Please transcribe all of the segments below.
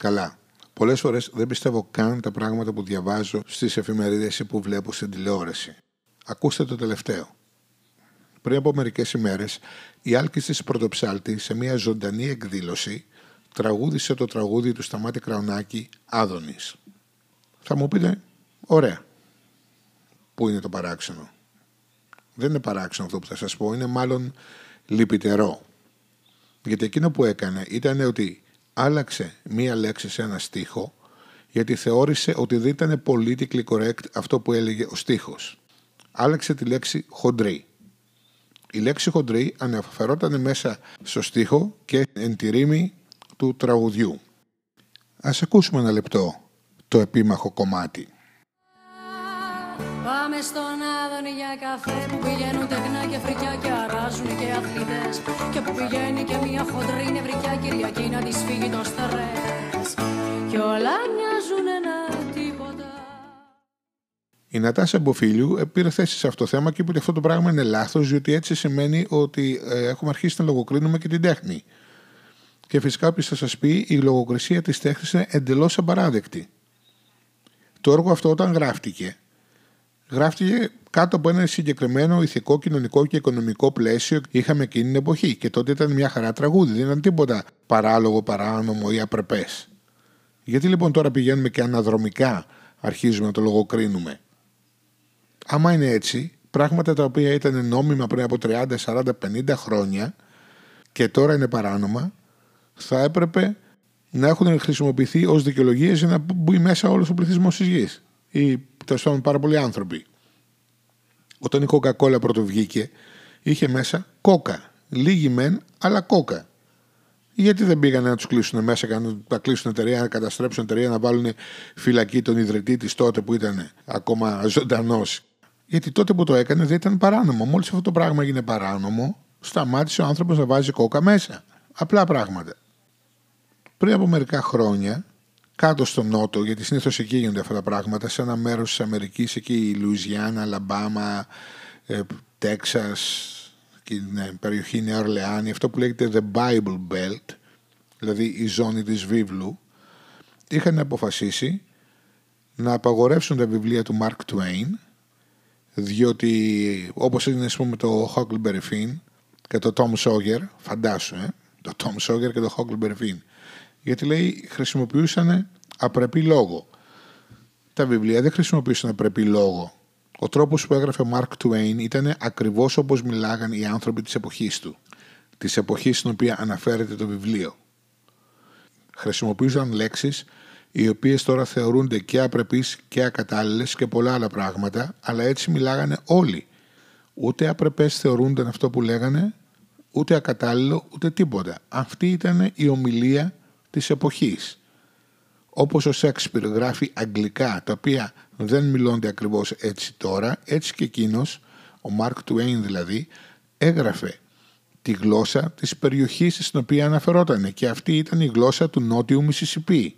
Καλά. Πολλές φορές δεν πιστεύω καν τα πράγματα που διαβάζω στις εφημερίδες ή που βλέπω στην τηλεόραση. Ακούστε το τελευταίο. Πριν από μερικές ημέρες, η Άλκη της Πρωτοψάλτη σε μια ζωντανή εκδήλωση τραγούδισε το τραγούδι του Σταμάτη Κραουνάκη Άδωνης. Θα μου πείτε, ωραία. Πού είναι το παράξενο; Δεν είναι παράξενο αυτό που θα σας πω, είναι μάλλον λυπητερό. Γιατί εκείνο που έκανε ήταν ότι άλλαξε μία λέξη σε ένα στίχο γιατί θεώρησε ότι δεν ήταν politically correct αυτό που έλεγε ο στίχος. Άλλαξε τη λέξη χοντρή. Η λέξη χοντρή αναφερόταν μέσα στο στίχο και εν τη ρήμη του τραγουδιού. Ας ακούσουμε ένα λεπτό το επίμαχο κομμάτι. Πάμε στον Άδωνη για καφέ που πηγαίνουν τεχνά και φρικιά και αράζουν και αθλητές και που πηγαίνει και μια χοντρή νευρικιά Κυριακή να της φύγει το στρες και όλα μοιάζουν ένα τίποτα. Η Νατάσα Μποφίλιου πήρε θέση σε αυτό το θέμα και είπε ότι αυτό το πράγμα είναι λάθος διότι έτσι σημαίνει ότι ε, έχουμε αρχίσει να λογοκρίνουμε και την τέχνη. Και φυσικά, όπως θα σας πει, η λογοκρισία της τέχνης είναι εντελώς απαράδεκτη. Το έργο αυτό όταν γράφτηκε, γράφτηκε κάτω από ένα συγκεκριμένο ηθικό, κοινωνικό και οικονομικό πλαίσιο είχαμε εκείνη την εποχή. Και τότε ήταν μια χαρά τραγούδι, δεν ήταν τίποτα παράλογο, παράνομο ή απρεπές. Γιατί λοιπόν τώρα πηγαίνουμε και αναδρομικά αρχίζουμε να το λογοκρίνουμε; Άμα είναι έτσι, πράγματα τα οποία ήταν νόμιμα πριν από 30, 40, 50 χρόνια και τώρα είναι παράνομα, θα έπρεπε να έχουν χρησιμοποιηθεί ως δικαιολογίες για να μπει μέσα όλος ο πληθυσμός της γης. Ή τέλος πάντων πάρα πολλοί άνθρωποι. Όταν η Coca-Cola πρώτο βγήκε, είχε μέσα κόκα. Λίγοι μεν, αλλά κόκα. Γιατί δεν πήγαν να τους κλείσουν μέσα, να κλείσουν εταιρεία, να καταστρέψουν εταιρεία, να βάλουν φυλακή τον ιδρυτή της τότε που ήταν ακόμα ζωντανός. Γιατί τότε που το έκανε δεν ήταν παράνομο. Μόλις αυτό το πράγμα έγινε παράνομο, σταμάτησε ο άνθρωπος να βάζει κόκα μέσα. Απλά πράγματα. Πριν από μερικά χρόνια, κάτω στο νότο, γιατί συνήθως εκεί γίνονται αυτά τα πράγματα, σε ένα μέρος της Αμερικής, εκεί η Λουιζιάννα, Αλαμπάμα, ε, Τέξας, την περιοχή Νέα Ορλεάνη, αυτό που λέγεται The Bible Belt, δηλαδή η ζώνη της βίβλου, είχαν αποφασίσει να απαγορεύσουν τα βιβλία του Mark Twain, διότι όπως είναι ας πούμε το Huckleberry Finn και το Tom Sawyer, φαντάσου, ε, το Tom Sawyer και το Huckleberry Finn, γιατί λέει χρησιμοποιούσαν απρεπή λόγο. Τα βιβλία δεν χρησιμοποιούσαν απρεπή λόγο. Ο τρόπος που έγραφε ο Μάρκ Τουέιν ήταν ακριβώς όπως μιλάγαν οι άνθρωποι της εποχής του. Της εποχής στην οποία αναφέρεται το βιβλίο. Χρησιμοποιούσαν λέξεις οι οποίες τώρα θεωρούνται και απρεπείς και ακατάλληλες και πολλά άλλα πράγματα, αλλά έτσι μιλάγανε όλοι. Ούτε απρεπές θεωρούνταν αυτό που λέγανε, ούτε ακατάλληλο, ούτε τίποτα. Αυτή ήταν η ομιλία της εποχής. Όπως ο Σέξπιρ γράφει αγγλικά, τα οποία δεν μιλώνται ακριβώς έτσι τώρα, έτσι και εκείνος, ο Μάρκ Τουέιν δηλαδή, έγραφε τη γλώσσα της περιοχής στην οποία αναφερόταν και αυτή ήταν η γλώσσα του νότιου Μισισιπή.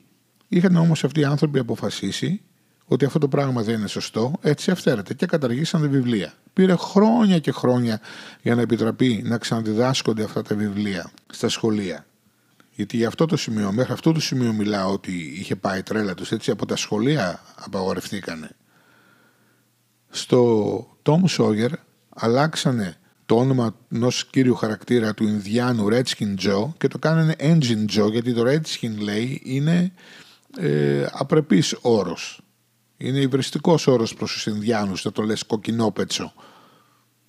Είχαν όμως αυτοί οι άνθρωποι αποφασίσει ότι αυτό το πράγμα δεν είναι σωστό, έτσι αυθαίρεται και καταργήσαν τα βιβλία. Πήρε χρόνια και χρόνια για να επιτραπεί να ξαναδιδάσκονται αυτά τα βιβλία στα σχολεία. Γιατί για αυτό το σημείο, μέχρι αυτό το σημείο μιλάω ότι είχε πάει τρέλα τους, έτσι από τα σχολεία απαγορευτήκανε. Στο Tom Sawyer αλλάξανε το όνομα ενός κύριου χαρακτήρα του Ινδιάνου Redskin Joe και το κάνανε Engine Joe γιατί το Redskin λέει είναι ε, απρεπής όρος. Είναι υβριστικός όρος προς τους Ινδιάνους, να το λες κοκκινόπετσο.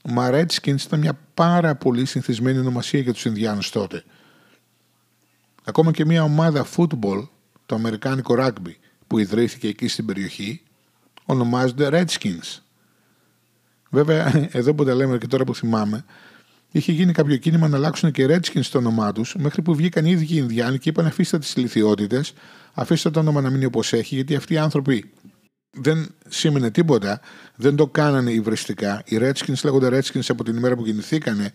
Μα Redskins ήταν μια πάρα πολύ συνηθισμένη ονομασία για τους Ινδιάνους τότε. Ακόμα και μια ομάδα football, το αμερικάνικο rugby, που ιδρύθηκε εκεί στην περιοχή, ονομάζονται Redskins. Βέβαια, εδώ που τα λέμε και τώρα που θυμάμαι, είχε γίνει κάποιο κίνημα να αλλάξουν και Redskins το όνομά τους, μέχρι που βγήκαν οι ίδιοι οι Ινδιάνοι και είπαν αφήστε τις ηλικιότητε, αφήστε το όνομα να μείνει όπως έχει, γιατί αυτοί οι άνθρωποι δεν σήμαινε τίποτα, δεν το κάνανε υβριστικά. Οι Redskins λέγονται Redskins από την ημέρα που γεννηθήκανε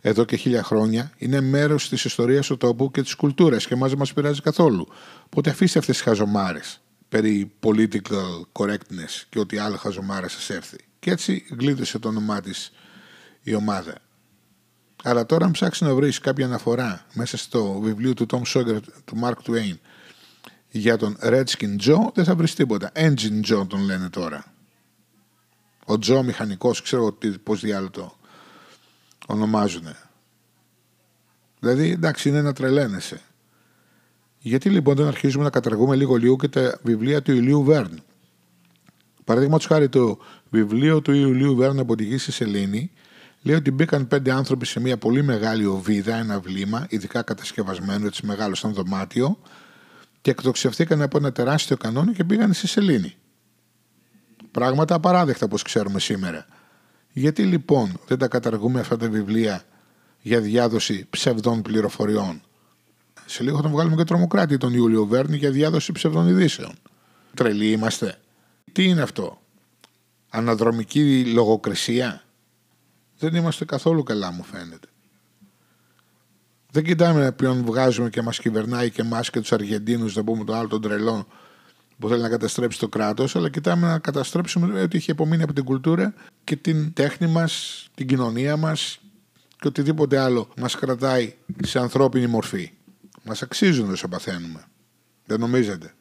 εδώ και χίλια χρόνια. Είναι μέρος της ιστορίας του τόπου και της κουλτούρας και εμάς δεν μας πειράζει καθόλου. Οπότε αφήστε αυτές τις χαζομάρες περί political correctness και ό,τι άλλο χαζομάρα σας έρθει. Και έτσι γλίτωσε το όνομά της η ομάδα. Αλλά τώρα, αν ψάξεις να βρεις κάποια αναφορά μέσα στο βιβλίο του Tom Sawyer του Mark Twain Για τον Redskin Joe δεν θα βρεις τίποτα. Engine Joe τον λένε τώρα. Ο Joe μηχανικός, ξέρω πώς διάλογο το ονομάζουν. Δηλαδή, εντάξει, είναι να τρελαίνεσαι. Γιατί λοιπόν δεν αρχίζουμε να καταργούμε λίγο λίγο και τα βιβλία του Ηλίου Βέρν; Παραδείγματος χάρη το βιβλίο του Ηλίου Βέρν από τη γη στη Σελήνη λέει ότι μπήκαν πέντε άνθρωποι σε μια πολύ μεγάλη οβίδα, ένα βλήμα, ειδικά κατασκευασμένο, έτσι μεγάλο σαν δωμάτιο, και εκτοξευθήκαν από ένα τεράστιο κανόνι και πήγαν στη Σελήνη. Πράγματα απαράδεκτα όπως ξέρουμε σήμερα. Γιατί λοιπόν δεν τα καταργούμε αυτά τα βιβλία για διάδοση ψευδών πληροφοριών; Σε λίγο θα τον βγάλουμε και τρομοκράτη τον Ιούλιο Βέρνη για διάδοση ψευδών ειδήσεων. Τρελοί είμαστε. Τι είναι αυτό; Αναδρομική λογοκρισία; Δεν είμαστε καθόλου καλά μου φαίνεται. Δεν κοιτάμε ποιον βγάζουμε και μας κυβερνάει και εμάς και τους Αργεντίνους, να πούμε το άλλο τον τρελό που θέλει να καταστρέψει το κράτος, αλλά κοιτάμε να καταστρέψουμε ό,τι έχει απομείνει από την κουλτούρα και την τέχνη μας, την κοινωνία μας και οτιδήποτε άλλο μας κρατάει σε ανθρώπινη μορφή. Μας αξίζουν όσο παθαίνουμε. Δεν νομίζετε;